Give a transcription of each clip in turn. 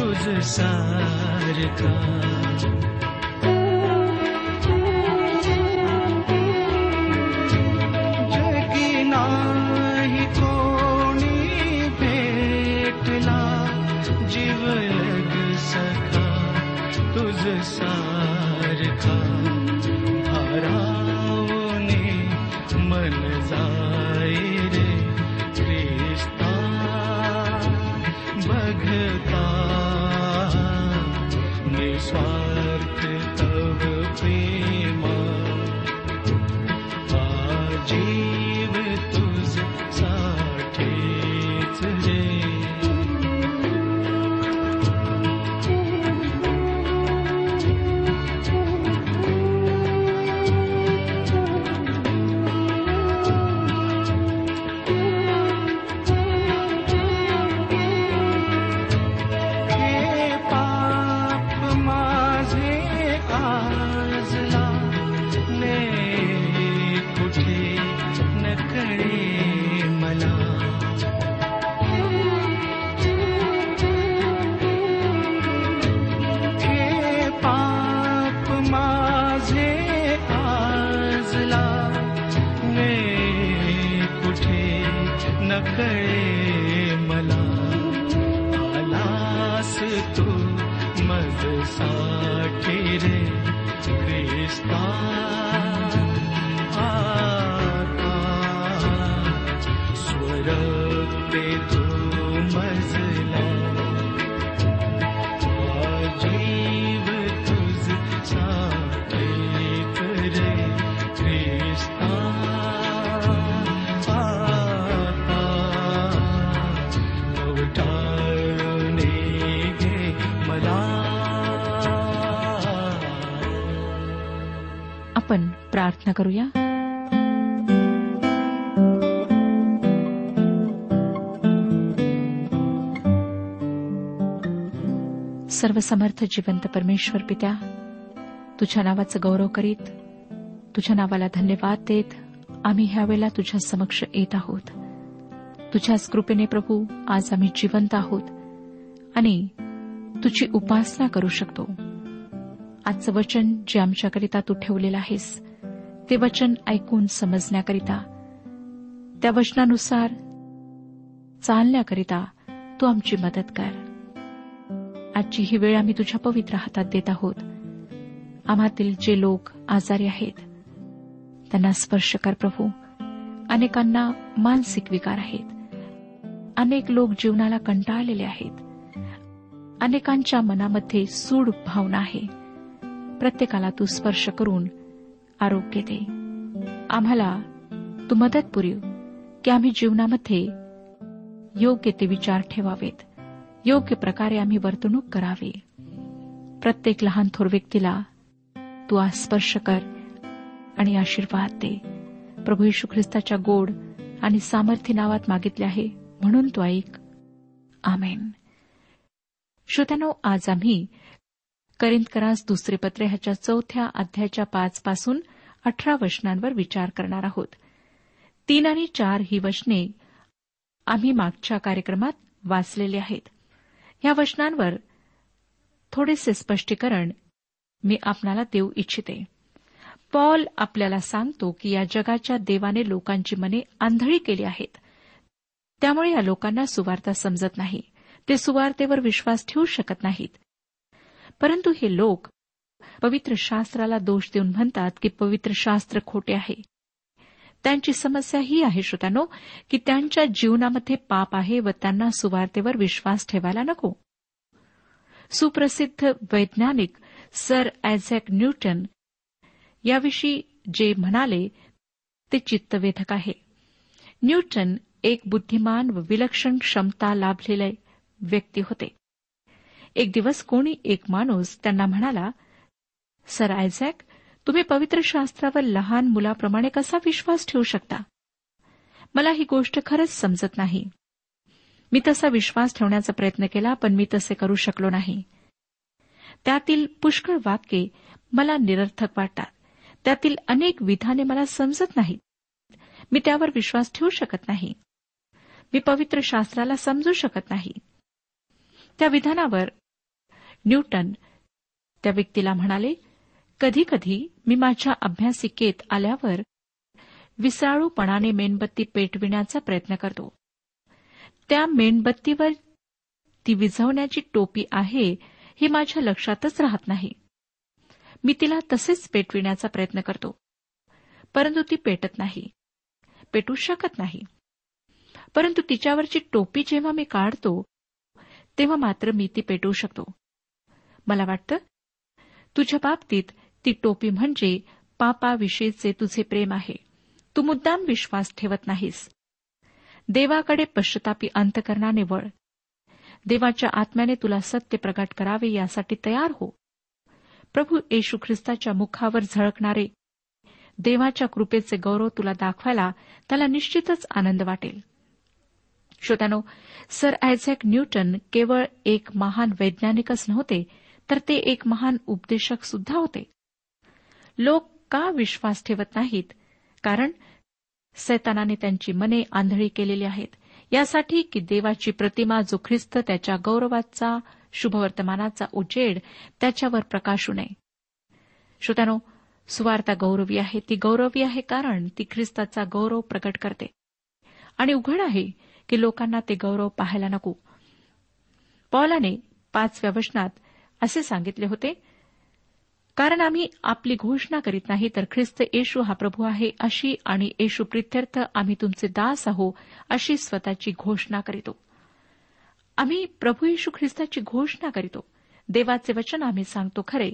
गुजसार का। प्रार्थना करूया. सर्वसमर्थ जिवंत परमेश्वर पित्या तुझ्या नावाचं गौरव करीत तुझ्या नावाला धन्यवाद देत आम्ही ह्यावेळेला तुझ्या समक्ष येत आहोत. तुझ्याच कृपेने प्रभू आज आम्ही जिवंत आहोत आणि तुझी उपासना करू शकतो. आजचं वचन जे आमच्याकरिता तू ठेवलेलं आहेस ते वचन ऐकून समजण्याकरिता त्या वचनानुसार चालण्याकरिता तू आमची मदत कर. आजची ही वेळ आम्ही तुझ्या पवित्र हातात देत आहोत. आम्हातील जे लोक आजारी आहेत त्यांना स्पर्श कर प्रभू. अनेकांना मानसिक विकार आहेत. अनेक लोक जीवनाला कंटाळलेले आहेत. अनेकांच्या मनामध्ये सूड भावना आहे. प्रत्येकाला तू स्पर्श करून आरोग्य दे. आम्हाला तू मदत पुरीव की आम्ही जीवनामध्ये योग्य ते विचार ठेवावेत. योग्य प्रकारे आम्ही वर्तणूक करावी. प्रत्येक लहान थोर व्यक्तीला तू आज स्पर्श कर आणि आशीर्वाद दे. प्रभू यशू ख्रिस्ताच्या गोड आणि सामर्थ्य नावात मागितले आहे म्हणून तो ऐक. आमेन. श्रोत्यानो आज आम्ही करिंदकरास दुसरे पत्रे ह्याच्या चौथ्या अध्यायाच्या पाच पासून अठरा वचनांवर विचार करणार आहोत. तीन आणि चार ही वचने आम्ही मागच्या कार्यक्रमात वाचलेली आहेत. या वचनांवर थोडेसे स्पष्टीकरण मी आपणाला देऊ इच्छिते. पॉल आपल्याला सांगतो की या जगाच्या देवाने लोकांची मने आंधळी केली आहेत. त्यामुळे या लोकांना सुवार्ता समजत नाही. ते सुवार्तेवर विश्वास ठेवू शकत नाहीत. परंतु हे लोक पवित्र शास्त्राला दोष देऊन म्हणतात की पवित्र शास्त्र खोटे आहे. त्यांची समस्या ही आहे श्रोत्यानो की त्यांच्या जीवनामध्ये पाप आहे व त्यांना सुवार्तेवर विश्वास ठेवायला नको. सुप्रसिद्ध वैज्ञानिक सर ॲझॅक न्यूटन याविषयी जे म्हणाले ते चित्तवेधक आहे. न्यूटन एक बुद्धिमान व विलक्षण क्षमता लाभलेले व्यक्ती होते. एक दिवस कोणी एक माणूस त्यांना म्हणाला सर आयझॅक तुम्ही पवित्र शास्त्रावर लहान मुलाप्रमाणे कसा विश्वास ठेवू शकता? मला ही गोष्ट खरंच समजत नाही. मी तसा विश्वास ठेवण्याचा प्रयत्न केला पण मी तसे करू शकलो नाही. त्यातील पुष्कळ वाक्ये मला निरर्थक वाटतात. त्यातील अनेक विधाने मला समजत नाहीत. मी त्यावर विश्वास ठेवू शकत नाही. मी पवित्र शास्त्राला समजू शकत नाही. त्या विधानावर न्यूटन त्या व्यक्तीला म्हणाले कधी कधी मी माझ्या अभ्यासिकेत आल्यावर विसाळूपणाने मेणबत्ती पेटविण्याचा प्रयत्न करतो. त्या मेणबत्तीवर ती विझवण्याची टोपी आहे हे माझ्या लक्षातच राहत नाही. मी तिला तसेच पेटविण्याचा प्रयत्न करतो. परंतु ती पेटत नाही. पेटू शकत नाही. परंतु तिच्यावरची टोपी जेव्हा मी काढतो तेव्हा मात्र मी ती पेटवू शकतो. मला वाटतं तुझ्या बाबतीत ती टोपी म्हणजे पापाविषयीचे तुझे प्रेम आहे. तू मुद्दाम विश्वास ठेवत नाहीस. देवाकडे पश्चतापी अंतकरणाने वळ. देवाच्या आत्म्याने तुला सत्य प्रकट करावे यासाठी तयार हो. प्रभू येशू ख्रिस्ताच्या मुखावर झळकणारे देवाच्या कृपेचे गौरव तुला दाखवायला त्याला निश्चितच आनंद वाटेल. श्रोत्यानो सर आयझॅक न्यूटन केवळ एक महान वैज्ञानिकच नव्हते तर ते एक महान उपदेशक सुद्धा होते. लोक का विश्वास ठेवत नाहीत? कारण सैतानाने त्यांची मने आंधळी केलेली आहेत. यासाठी की देवाची प्रतिमा जो ख्रिस्त त्याच्या गौरवाचा शुभवर्तमानाचा उजेड त्याच्यावर प्रकाशू नये. श्रोत्यानो सुवार्ता गौरवी आहे. ती गौरवी आहे कारण ती ख्रिस्ताचा गौरव प्रकट करते. आणि उघड आहे की लोकांना ते गौरव पाहायला नको. पॉलाने पाचव्या वचनात असे सांगितले होते. कारण आम्ही आपली घोषणा करीत नाही तर ख्रिस्त येशू हा प्रभू आहे अशी आणि येशू प्रित्यर्थ आम्ही तुमचे दास आहो अशी स्वतःची घोषणा करीतो. आम्ही प्रभू येशू ख्रिस्ताची घोषणा करीतो. देवाचे वचन आम्ही सांगतो खरे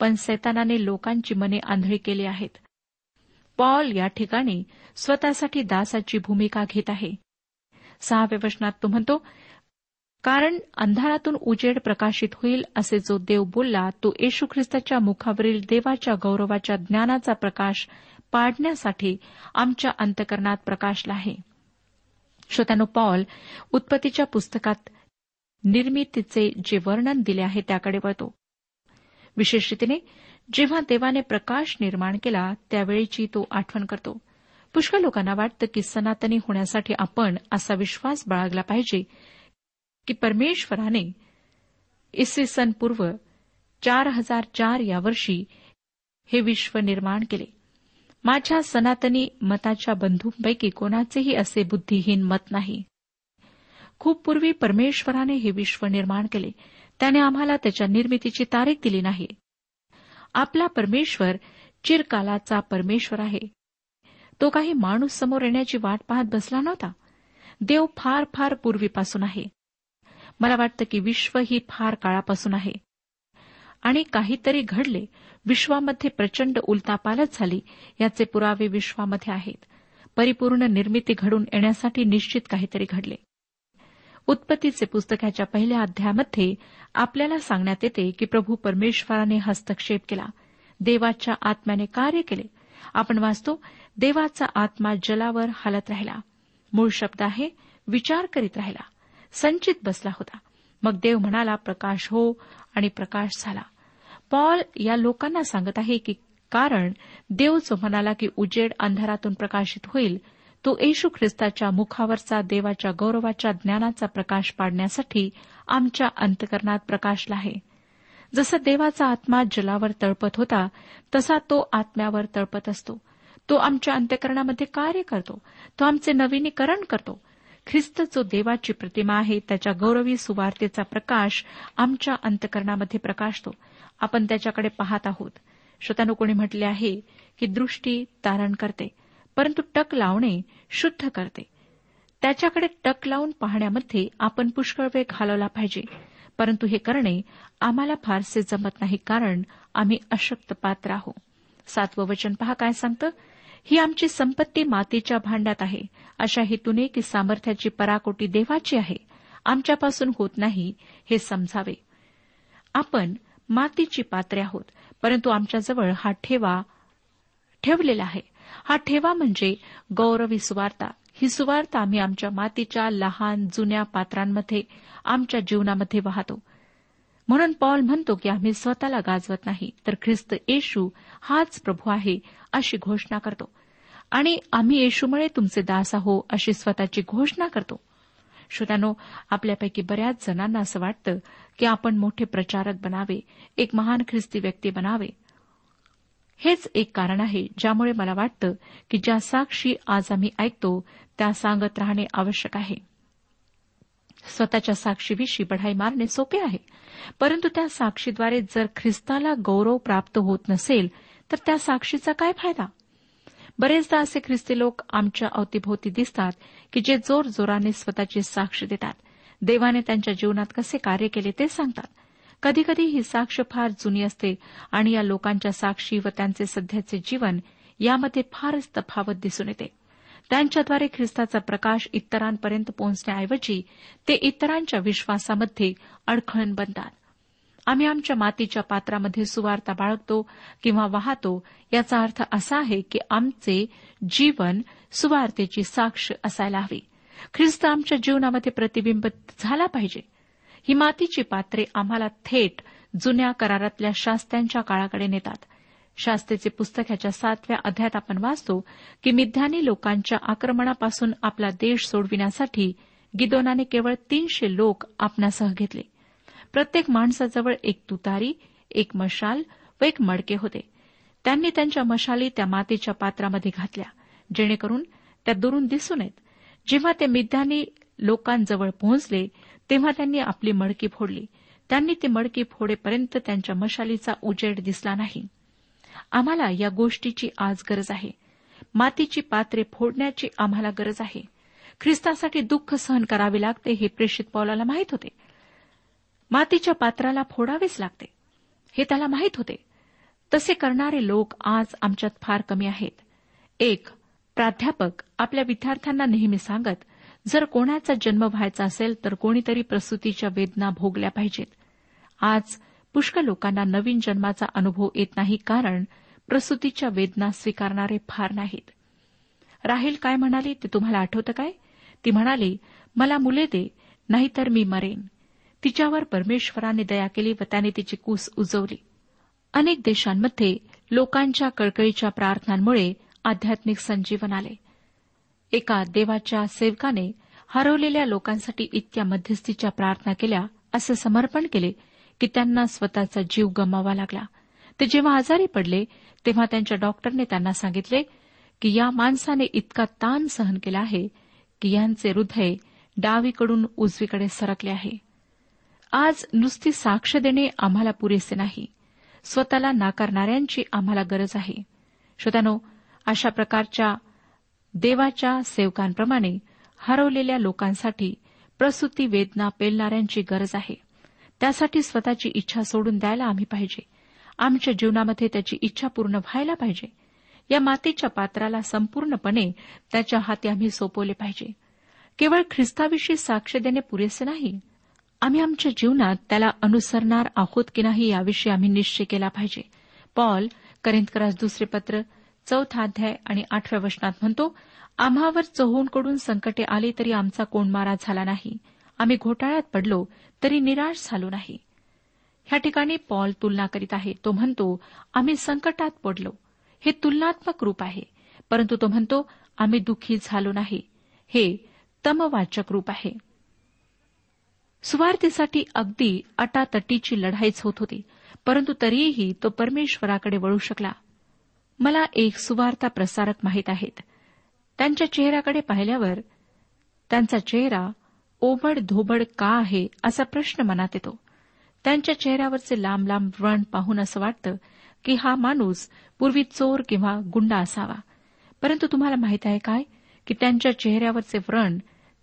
पण सैतानाने लोकांची मने आंधळी केली आहेत. पॉल या ठिकाणी स्वतःसाठी दासाची भूमिका घेत आहे. सहाव्या वचनात तो म्हणतो कारण अंधारातून उजेड प्रकाशित होईल असे जो देव बोलला तो येशू ख्रिस्ताच्या मुखावरील देवाच्या गौरवाच्या ज्ञानाचा प्रकाश पाडण्यासाठी आमच्या अंतकरणात प्रकाशला आहे. श्रोत्यानो पॉल उत्पत्तीच्या पुस्तकात निर्मितीचे जे वर्णन दिले आहे त्याकडे वळतो. विशेष रीतीने जेव्हा देवाने प्रकाश निर्माण केला त्यावेळीची तो आठवण करतो. पुष्कळ लोकांना वाटतं की सनातनी होण्यासाठी आपण असा विश्वास बाळगला पाहिजे की परमेश्वराने इसवी सन पूर्व चार हजार चार या वर्षी हे विश्व निर्माण केले. माझ्या सनातनी मताच्या बंधूंपैकी कोणाचेही असे बुद्धिहीन मत नाही. खूप पूर्वी परमेश्वराने हे विश्व निर्माण केले. त्याने आम्हाला त्याच्या निर्मितीची तारीख दिली नाही. आपला परमेश्वर चिरकालाचा परमेश्वर आहे. तो काही माणूस समोर येण्याची वाट पाहत बसला नव्हता. देव फार फार पूर्वीपासून आहे. मला वाटतं की विश्व ही फार काळापासून आहे. आणि काहीतरी घडले विश्वामध्ये प्रचंड उलतापालच झाली याचे पुरावे विश्वामध्ये आहेत. परिपूर्ण निर्मिती घडून येण्यासाठी निश्चित काहीतरी घडले. उत्पत्तीचे पुस्तकाच्या पहिल्या अध्यायामध्ये आपल्याला सांगण्यात येते की प्रभू परमेश्वराने हस्तक्षेप केला. देवाच्या आत्म्याने कार्य केले. आपण वाचतो देवाचा आत्मा जलावर हालत राहिला. मूळ शब्द आहे विचार करीत राहिला. संचित बसला होता. मग देव म्हणाला प्रकाश हो आणि प्रकाश झाला. पॉल या लोकांना सांगत आहे की कारण देव जो म्हणाला की उजेड अंधारातून प्रकाशित होईल तो येशू ख्रिस्ताच्या मुखावरचा देवाच्या गौरवाच्या ज्ञानाचा प्रकाश पाडण्यासाठी आमच्या अंतकरणात प्रकाशला आहे. जसं देवाचा आत्मा जलावर तळपत होता तसा तो आत्म्यावर तळपत असतो. तो आमच्या अंत्यकरणामध्ये कार्य करतो. तो आमचे नवीनीकरण करतो. ख्रिस्त जो देवाची प्रतिमा आहे त्याच्या गौरवी सुवार्तेचा प्रकाश आमच्या अंतकरणामध्ये प्रकाशतो. आपण त्याच्याकडे पाहत आहोत. श्रोतानु कोणी म्हटले आहे की दृष्टी तारण करते परंतु टक लावणे शुद्ध करते. त्याच्याकडे टक लावून पाहण्यामध्ये आपण पुष्कळ वेळ घालवला पाहिजे परंतु हे करणे आम्हाला फारसे जमत नाही कारण आम्ही अशक्त पात्र आहोत. सातवं वचन पहा काय सांगतं? ही आमची संपत्ती मातीच्या भांड्यात आहे. अशा हेतूने की सामर्थ्याची पराकोटी देवाची आहे. आमच्यापासून होत नाही हे समजावे. आपण मातीची पात्रे आहोत परंतु आमच्याजवळ हा ठेवा ठेवलेला आहे. हा ठेवा म्हणजे गौरवी सुवार्ता. ही सुवार्ता आम्ही आमच्या मातीच्या लहान जुन्या पात्रांमध्ये आमच्या जीवनामध्ये वाहतो. म्हणून पॉल म्हणतो की आम्ही स्वतःला गाजवत नाही तर ख्रिस्त येशू हाच प्रभू आहे अशी घोषणा करतो. आणि आम्ही येशूमुळे तुमचे दास आहो अशी स्वतःची घोषणा करतो. श्रोत्यानो आपल्यापैकी बऱ्याच जणांना असं वाटतं की आपण मोठे प्रचारक बनावे एक महान ख्रिस्ती व्यक्ती बनावे. हेच एक कारण आहे ज्यामुळे मला वाटतं की ज्या साक्षी आज आम्ही ऐकतो त्या सांगत राहणे आवश्यक आहे. स्वतःच्या साक्षीविषयी बढाई मारणे सोपे आहे. परंतु त्या साक्षीद्वारे जर ख्रिस्ताला गौरव प्राप्त होत नसेल तर त्या साक्षीचा काय फायदा? बरेचदा असे ख्रिस्ती लोक आमच्या अवतीभोवती दिसतात की जे जोर जोराने स्वतःची साक्ष देतात. देवाने त्यांच्या जीवनात कसे कार्य केले ते सांगतात. कधीकधी ही साक्ष फार जुनी असते आणि या लोकांच्या साक्षी व त्यांचे सध्याचे जीवन यामध्ये फारच तफावत दिसून येते. त्यांच्याद्वारे ख्रिस्ताचा प्रकाश इतरांपर्यंत पोहोचण्याऐवजी ते इतरांच्या विश्वासामध्ये अडखळण बनतात. आम्ही आमच्या मातीच्या पात्रामध्ये सुवार्ता बाळगतो किंवा वाहतो याचा अर्थ असा आहे की आमचे जीवन सुवार्तेची साक्ष असायला हवी. ख्रिस्त आमच्या जीवनामध्ये प्रतिबिंबित झाला पाहिजे. ही मातीची पात्रे आम्हाला थेट जुन्या करारातल्या शास्त्यांच्या काळाकडे नेतात. शास्त्रेचे पुस्तक ह्याच्या सातव्या अध्यायात आपण वाचतो की मिध्यानी लोकांच्या आक्रमणापासून आपला देश सोडविण्यासाठी गिदोनाने केवळ तीनशे लोक आपणासह घेतले. प्रत्येक माणसाजवळ एक तुतारी एक मशाल व एक मडके होते. त्यांनी त्यांच्या मशाली त्या मातीच्या पात्रामध्ये घातल्या जेणेकरून त्या दुरून दिसू नयेत. जेव्हा ते मिद्यानी लोकांजवळ पोहोचले तेव्हा त्यांनी आपली मडकी फोडली. त्यांनी ती मडकी फोडेपर्यंत त्यांच्या मशालीचा उजेड दिसला नाही. आम्हाला या गोष्टीची आज गरज आहे. मातीची पात्रे फोडण्याची आम्हाला गरज आहे. ख्रिस्तासाठी दुःख सहन करावे लागते हे प्रेषित पौलाला माहीत होते. मातीच्या पात्राला फोडावेच लागते हे त्याला माहीत होते. तसे करणारे लोक आज आमच्यात फार कमी आहेत. एक प्राध्यापक आपल्या विद्यार्थ्यांना नेहमी सांगत जर कोणाचा जन्म व्हायचा असेल तर कोणीतरी प्रसूतीच्या वेदना भोगल्या पाहिजेत. आज पुष्कळ लोकांना नवीन जन्माचा अनुभव येत नाही कारण प्रसूतीच्या वेदना स्वीकारणारे फार नाहीत. राहील काय म्हणाली ते तुम्हाला आठवतं काय? ती म्हणाली मला मुले दे नाहीतर मी मरेन. तिच्यावर परमेश्वराने दया केली व त्याने तिची कूस उजवली. अनेक देशांमध्ये लोकांच्या कळकळीच्या प्रार्थनांमुळे आध्यात्मिक संजीवन आले. एका देवाच्या सेवकाने हरवलेल्या लोकांसाठी इतक्या मध्यस्थीच्या प्रार्थना केल्या असे समर्पण केले की त्यांना स्वतःचा जीव गमावा लागला. ते जेव्हा आजारी पडले तेव्हा त्यांच्या डॉक्टरने त्यांना सांगितले की या माणसाने इतका ताण सहन केला आहे की यांचे हृदय डावीकडून उजवीकडे सरकले आहे. आज नुसती साक्ष देणे आम्हाला पुरेसे नाही. स्वतःला नाकारणाऱ्यांची आम्हाला गरज आहे. श्रोत्यानो अशा प्रकारच्या देवाच्या सेवकांप्रमाणे हरवलेल्या लोकांसाठी प्रसूती वेदना पेलणाऱ्यांची गरज आहे. त्यासाठी स्वतःची इच्छा सोडून द्यायला आम्ही पाहिजे. आमच्या जीवनामध्ये त्याची इच्छा पूर्ण व्हायला पाहिजे. या मातीच्या पात्राला संपूर्णपणे त्याच्या हाती आम्ही सोपवले पाहिजे. केवळ ख्रिस्ताविषयी साक्ष देणे पुरेसे नाही. आम्ही आमच्या जीवनात त्याला अनुसरणार आहोत की नाही याविषयी आम्ही निश्चय केला पाहिजे. पॉल करिंदकरास दुसरे पत्र चौथा अध्याय आणि आठव्या वचनात म्हणतो आम्हावर चोहोंकडून संकटे आली तरी आमचा कोंडमारा झाला नाही. आम्ही घोटाळ्यात पडलो तरी निराश झालो नाही. ह्या ठिकाणी पॉल तुलना करीत आहे. तो म्हणतो आम्ही संकटात पडलो. हे तुलनात्मक रूप आहे. परंतु तो म्हणतो आम्ही दुःखी झालो नाही. हे तमवाचक रूप आहे. सुवार्थीसाठी अगदी अटातटीची लढाईच होत होती परंतु तरीही तो परमेश्वराकडे वळू शकला. मला एक सुवार्ता प्रसारक माहीत आहेत. त्यांच्या चेहऱ्याकडे पाहिल्यावर त्यांचा चेहरा ओबड धोबड का आहे असा प्रश्न मनात येतो. त्यांच्या चेहऱ्यावरचे लांब लांब व्रण पाहून असं वाटतं की हा माणूस पूर्वी चोर किंवा गुंडा असावा. परंतु तुम्हाला माहीत आहे काय? की त्यांच्या चेहऱ्यावरचे व्रण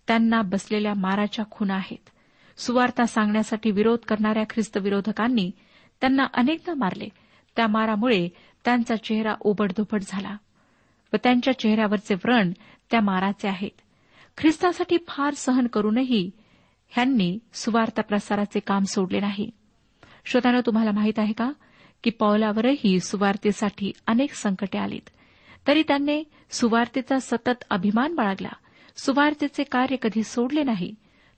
त्यांना बसलेल्या माराच्या खुणा आहेत. सुवार्ता सांगण्यासाठी विरोध करणाऱ्या ख्रिस्त विरोधकांनी त्यांना अनेकदा मारले. त्या मारामुळे त्यांचा चेहरा ओबडधोबड झाला व त्यांच्या चेहऱ्यावरचे व्रण त्या माराचे आहेत. ख्रिस्तासाठी फार सहन करूनही ह्यांनी सुवार्ता प्रसाराचे काम सोडले नाही. श्रोतानं तुम्हाला माहीत आहे का की पौलावरही सुवार्तेसाठी अनेक संकटे आलीत. तरी त्यांनी सुवार्तेचा सतत अभिमान बाळगला. सुवार्तेचे कार्य कधी सोडले नाही.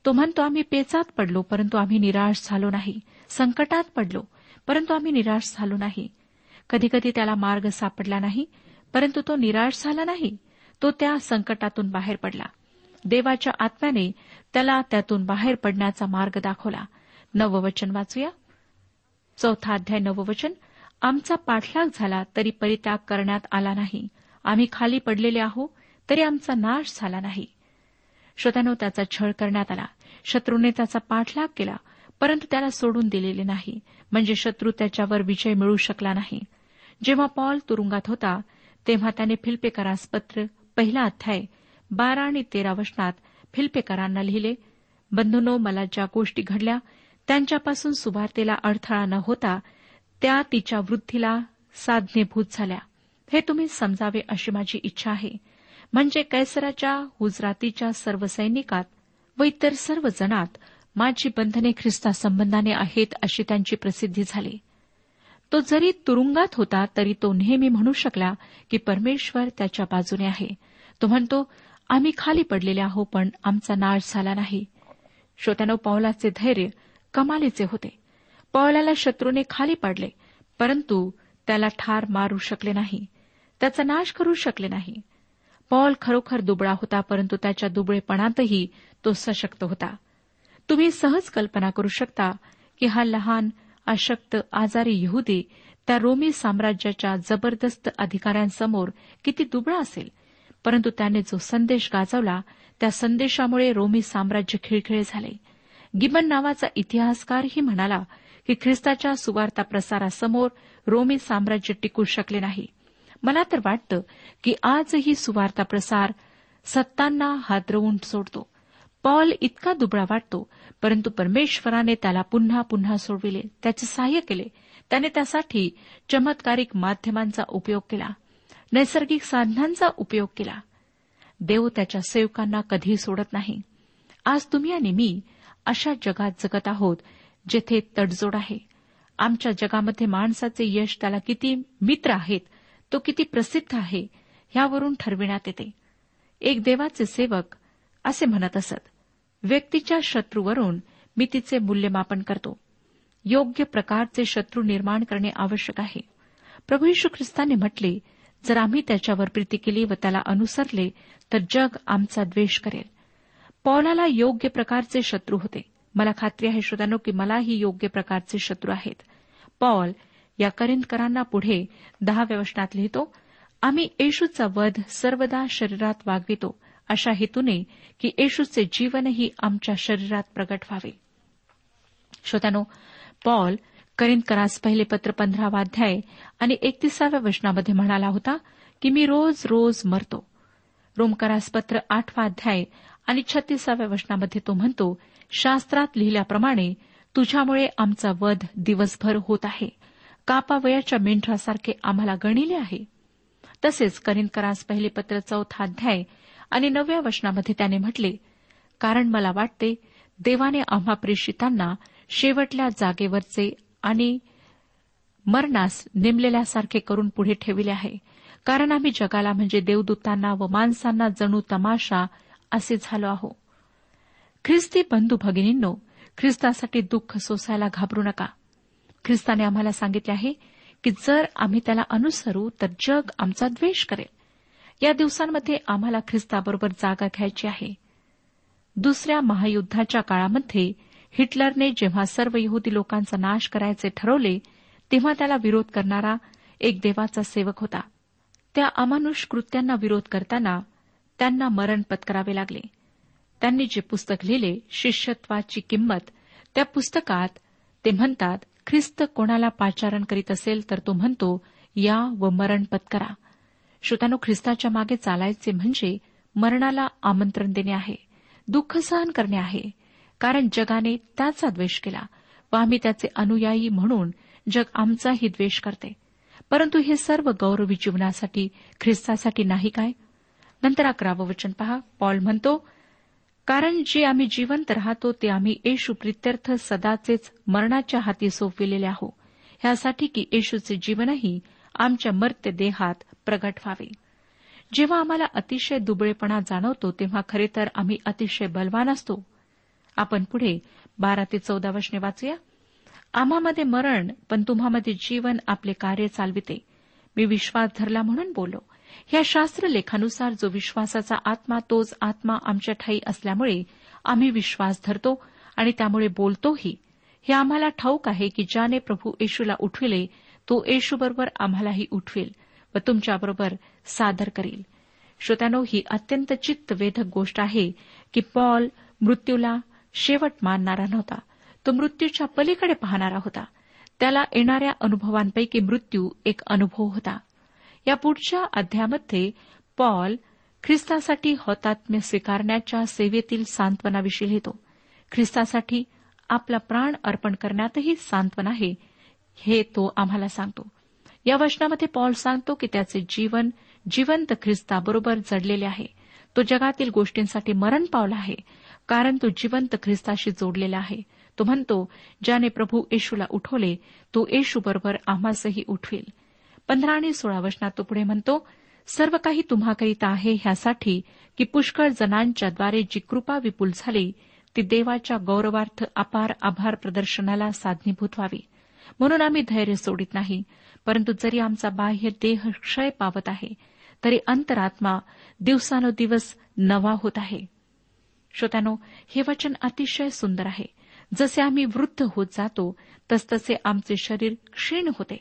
तो म्हणतो आम्ही पेचात पडलो परंतु आम्ही निराश झालो नाही. संकटात पडलो परंतु आम्ही निराश झालो नाही. कधीकधी त्याला मार्ग सापडला नाही परंतु तो निराश झाला नाही. तो त्या संकटातून बाहेर पडला. देवाच्या आत्म्याने त्याला त्यातून बाहेर पडण्याचा मार्ग दाखवला. नववचन वाचूया. चौथा अध्याय नववचन. आमचा पाठलाग झाला तरी परित्याग करण्यात आला नाही. आम्ही खाली पडलेले आहो तरी आमचा नाश झाला नाही. श्रोत्यानो त्याचा छळ करण्यात आला. शत्रूने त्याचा पाठलाग केला परंतु त्याला सोडून दिलेले नाही. म्हणजे शत्रू त्याच्यावर विजय मिळू शकला नाही. जेव्हा पॉल तुरुंगात होता तेव्हा त्याने फिल्पेकरास पत्र पहिला अध्याय बारा आणि तेरा वचनात फिल्पेकरांना लिहिले बंधनो मला ज्या गोष्टी घडल्या त्यांच्यापासून सुवार्तेला अडथळा न होता त्या तिच्या वृद्धीला साधनेभूत झाल्या. हे तुम्ही समजावे अशी माझी इच्छा आहे. म्हणजे कैसराच्या हुजरातीच्या सर्व सैनिकात व इतर सर्व जणात माझी बंधने ख्रिस्ता संबंधाने आहेत अशी त्यांची प्रसिद्धी झाली. तो जरी तुरुंगात होता तरी तो नेहमी म्हणू शकला की परमेश्वर त्याच्या बाजूने आहे. तो म्हणतो आम्ही खाली पडलेले आहो पण आमचा नाश झाला नाही. श्रोत्यानो पौलाचे धैर्य कमालीचे होते. पौलाला शत्रूने खाली पाडले परंतु त्याला ठार मारू शकले नाही. त्याचा नाश करू शकले नाही. पॉल खरोखर दुबळा होता परंतु त्याच्या दुबळेपणातही तो सशक्त होता. तुम्ही सहज कल्पना करू शकता की हा लहान अशक्त आजारी यहुदी त्या रोमी साम्राज्याच्या जबरदस्त अधिकाऱ्यांसमोर किती दुबळा असेल. परंतु त्याने जो संदेश गाजवला त्या संदेशामुळे रोमी साम्राज्य खिळखिळे झाले. गिबन नावाचा इतिहासकारही म्हणाला की ख्रिस्ताच्या सुवार्ता प्रसारासमोर रोमी साम्राज्य टिकू शकले नाही. मला तर वाटतं की आजही सुवार्ता प्रसार सत्तांना हादरवून सोडतो. पॉल इतका दुबळा वाटतो परंतु परमेश्वराने त्याला पुन्हा पुन्हा सोडविले त्याचे सहाय्य केले. त्याने त्यासाठी चमत्कारिक माध्यमांचा उपयोग केला. नैसर्गिक साधनांचा उपयोग केला. देव त्याच्या सेवकांना कधी सोडत नाही. आज तुम्ही आणि मी अशा जगात जगत आहोत जेथे तडजोड आहे. आमच्या जगामध्ये माणसाचे यश त्याला किती मित्र आहेत तो किती प्रसिद्ध आहे यावरून ठरविण्यात येते. एक देवाचे सेवक असे म्हणत असत व्यक्तीच्या शत्रूवरून मी तिचे मूल्यमापन करतो. योग्य प्रकारचे शत्रू निर्माण करणे आवश्यक आहे. प्रभू यशू ख्रिस्ताने म्हटले जर आम्ही त्याच्यावर प्रीती केली व त्याला अनुसरले तर जग आमचा द्वेष करेल. पौलाला योग्य प्रकारचे शत्रू होते. मला खात्री आहे श्रोत्यानो की मलाही योग्य प्रकारचे शत्रू आहेत. पॉल या करिंदकरांना पुढे दहाव्या वचनात लिहितो आम्ही येशूचा वध सर्वदा शरीरात वागवितो अशा हेतूने की येशूचे जीवनही आमच्या शरीरात प्रगट व्हावे. श्रोत्यानो पॉल करिंदकरास पहिले पत्र पंधरावा अध्याय आणि एकतीसाव्या वचनामध्ये म्हणाला होता की मी रोज रोज मरतो. रोमकरास पत्र आठवा अध्याय आणि छत्तीसाव्या वचनामध्ये तो म्हणतो शास्त्रात लिहिल्याप्रमाणे तुझ्यामुळे आमचा वध दिवसभर होत आहे. कापावयाच्या मेंढरासारखे आम्हाला गणिले आहे. तसेच करिंदकरास पहिले पत्र चौथा अध्याय आणि नवव्या वचनामध्ये त्याने म्हटले कारण मला वाटते देवाने आम्हा प्रेषितांना शेवटल्या जागेवरचे आणि मरणास नेमलेल्यासारखे करून पुढे ठेविले आहे. कारण आम्ही जगाला म्हणजे देवदूतांना व माणसांना जणू तमाशा असे झालो आहो. ख्रिस्ती बंधू भगिनींनो ख्रिस्तासाठी दुःख सोसायला घाबरू नका. ख्रिस्ताने आम्हाला सांगितले आहे की जर आम्ही त्याला अनुसरू तर जग आमचा द्वेष करेल. या दिवसांमध्ये आम्हाला ख्रिस्ताबरोबर जागा घ्यायची आहे. दुसऱ्या महायुद्धाच्या काळामध्ये हिटलरने जेव्हा सर्व यहुदी लोकांचा नाश करायचे ठरवले तेव्हा त्याला विरोध करणारा एक देवाचा सेवक होता. त्या अमानुष कृत्यांना विरोध करताना त्यांना मरण पत्करावे लागले. त्यांनी जे पुस्तक लिहिले शिष्यत्वाची किंमत त्या पुस्तकात ते म्हणतात ख्रिस्त कोणाला पाचारण करीत असेल तर तो म्हणतो या व मरण पत्करा. श्रोतानो ख्रिस्ताच्या मागे चालायचे म्हणजे मरणाला आमंत्रण देणे आहे दुःख सहन करणे आहे. कारण जगाने त्याचा द्वेष केला व आम्ही त्याचे अनुयायी म्हणून जग आमचाही द्वेष करते. परंतु हे सर्व गौरवी जीवनासाठी ख्रिस्तासाठी नाही काय? नंतर अकरावं वचन पहा. पॉल म्हणतो कारण जे आम्ही जिवंत राहतो ते आम्ही येशू प्रित्यर्थ सदाचेच मरणाच्या हाती सोपविलेले आहो. ह्यासाठी की येशूचे जीवनही आमच्या मर्त्य देहात प्रगट व्हावे. जेव्हा आम्हाला अतिशय दुबळेपणा जाणवतो तेव्हा खरे तर आम्ही अतिशय बलवान असतो. आपण पुढे बारा ते चौदा वचने वाचूया. आम्हामध्ये मरण पण तुम्हामध्ये जीवन आपले कार्य चालविते. मी विश्वास धरला म्हणून बोलो. ह्या शास्त्रलेखानुसार जो विश्वासाचा आत्मा तोच आत्मा आमच्या ठाई असल्यामुळे आम्ही विश्वास धरतो आणि त्यामुळे बोलतोही. हे आम्हाला ठाऊक आहे की ज्याने प्रभू येशूला उठविले तो येशूबरोबर आम्हालाही उठवेल व तुमच्याबरोबर सादर करील. श्रोत्यानो ही अत्यंत चित्तवेधक गोष्ट आहे की पॉल मृत्यूला शेवट मानणारा नव्हता. तो मृत्यूच्या पलीकडे पाहणारा होता. त्याला येणाऱ्या अनुभवांपैकी मृत्यू एक अनुभव होता. या पुढच्या अध्यायामध्ये पॉल ख्रिस्तासाठी हौतात्म्य स्वीकारण्याच्या सेवेतील सांत्वनाविषयी लिहितो. ख्रिस्तासाठी आपला प्राण अर्पण करण्यातही सांत्वन आहे हे तो आम्हाला सांगतो. या वचनामध्ये पॉल सांगतो की त्याचे जीवन जिवंत ख्रिस्ताबरोबर जडलेले आहे. तो जगातील गोष्टींसाठी मरण पावला आहे. कारण तो जिवंत ख्रिस्ताशी जोडलेला आहे. तो म्हणतो ज्याने प्रभू येशूला उठवले तो येशूबरोबर आम्हासही उठवेल. पंधरा आणि सोळा वचनात तो पुढे म्हणतो सर्व काही तुम्हाकरिता आहे ह्यासाठी की पुष्कळ जणांच्याद्वारे जी कृपा विपुल झाली ती देवाच्या गौरवार्थ अपार आभार प्रदर्शनाला साधनीभूत व्हावी म्हणून आम्ही धैर्य सोडित नाही परंतु जरी आमचा बाह्य देह क्षय पावत आहे तरी अंतरात्मा दिवसानुदिवस नवा होत आहे. श्रोत्यानो हे वचन अतिशय सुंदर आहे. जसे आम्ही वृद्ध होत जातो तसतसे आमचे शरीर क्षीण होते.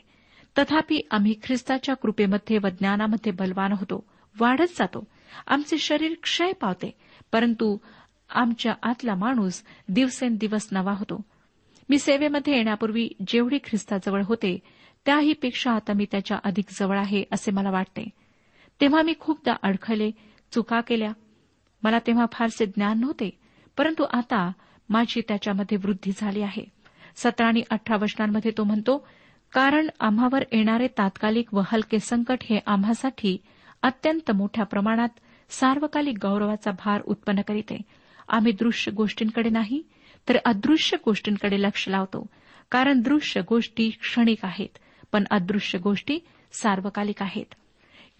तथापि आम्ही ख्रिस्ताच्या कृपेमध्ये व ज्ञानामध्ये बलवान होतो वाढत जातो. आमचे शरीर क्षय पावते परंतु आमच्या आतला माणूस दिवसेंदिवस नवा होतो. मी सेवेमध्ये येण्यापूर्वी जेवढी ख्रिस्ताजवळ होते त्याहीपेक्षा आता मी त्याच्या अधिक जवळ आहे असे मला वाटते. तेव्हा मी खूपदा अडखले चुका केल्या मला तेव्हा फारसे ज्ञान नव्हते परंतु आता माझी त्याच्यामध्ये वृद्धी झाली आहे. सतरा आणि अठरा वचनांमध्ये तो म्हणतो कारण आम्हावर येणारे तात्कालिक व हलके संकट हे आम्हासाठी अत्यंत मोठ्या प्रमाणात सार्वकालिक गौरवाचा भार उत्पन्न करीते. आम्ही दृश्य गोष्टींकडे नाही तर अदृश्य गोष्टींकडे लक्ष लावतो. कारण दृश्य गोष्टी क्षणिक आहेत पण अदृश्य गोष्टी सार्वकालिक आहेत.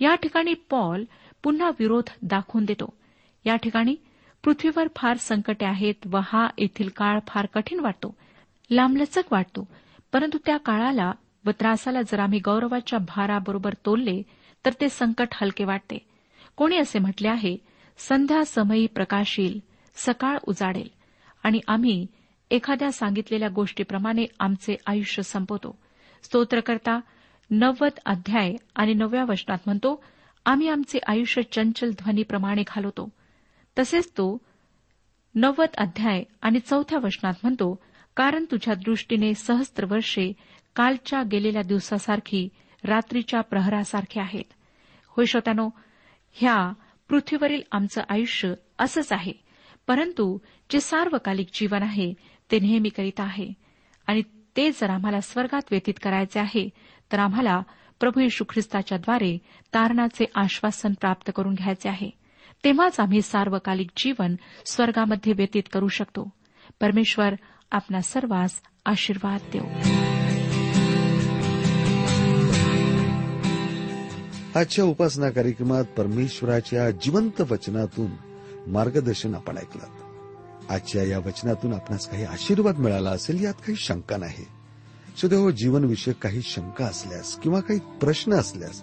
या ठिकाणी पॉल पुन्हा विरोध दाखवून देतो. या ठिकाणी पृथ्वीवर फार संकटे आहेत व हा येथील काळ फार कठीण वाटतो. लांबलचक वाटतो. परंतु त्या काळाला व त्रासाला जर आम्ही गौरवाच्या भाराबरोबर तोलले तर ते संकट हलके वाटते. कोणी असे म्हटले आहे संध्या समयी प्रकाश येईल सकाळ उजाडेल. आणि आम्ही एखाद्या सांगितलेल्या गोष्टीप्रमाणे आमचे आयुष्य संपवतो. स्तोत्रकर्ता नव्वद अध्याय आणि नवव्या वचनात म्हणतो आम्ही आमचे आयुष्य चंचल ध्वनीप्रमाणे घालवतो. तसेच तो नव्वद अध्याय आणि चौथ्या वचनात म्हणतो कारण तुझ्या दृष्टीने सहस्त्र वर्षे कालच्या गेलेल्या दिवसासारखी रात्रीच्या प्रहरासारखे आहेत. होय श्रोत्यानो ह्या पृथ्वीवरील आमचं आयुष्य असंच आहे. परंतु जे सार्वकालिक जीवन आहे ते नेहमी करीत आहे. आणि ते जर आम्हाला स्वर्गात व्यतीत करायचे आहे तर आम्हाला प्रभू यशू ख्रिस्ताच्या द्वारे तारणाचे आश्वासन प्राप्त करून घ्यायचे आहे. तेव्हाच आम्ही सार्वकालिक जीवन स्वर्गामध्ये व्यतीत करू शकतो. परमेश्वर आपला सर्वांस आशीर्वाद देऊ आजच्या उपासना कार्यक्रमात परमेश्वराच्या जिवंत वचनातून मार्गदर्शन आपण ऐकलं. आजच्या या वचनातून आपणास काही आशीर्वाद मिळाला असेल यात काही शंका नाही. सुदैव जीवनविषयक काही शंका असल्यास किंवा काही प्रश्न असल्यास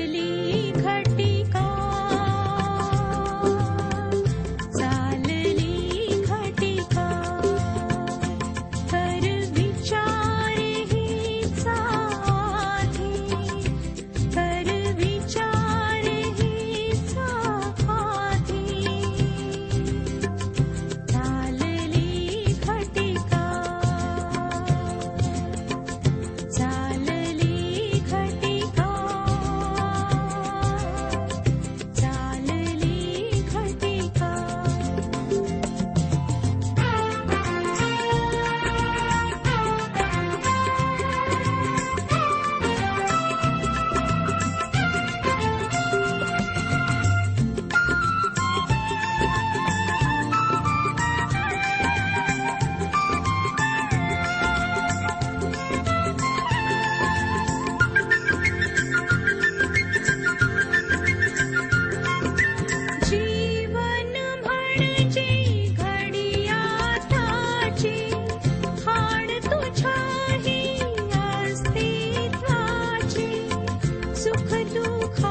do